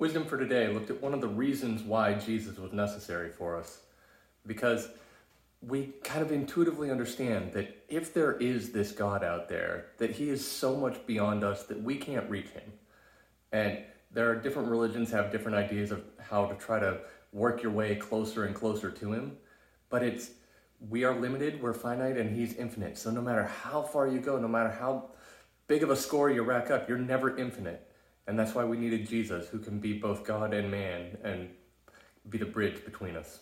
Wisdom for today looked at one of the reasons why Jesus was necessary for us. Because we kind of intuitively understand that if there is this God out there, that he is so much beyond us that we can't reach him. And there are different religions have different ideas of how to try to work your way closer and closer to him, but it's we are limited, we're finite, and he's infinite. So no matter how far you go, no matter how big of a score you rack up, you're never infinite. And that's why we needed Jesus, who can be both God and man and be the bridge between us.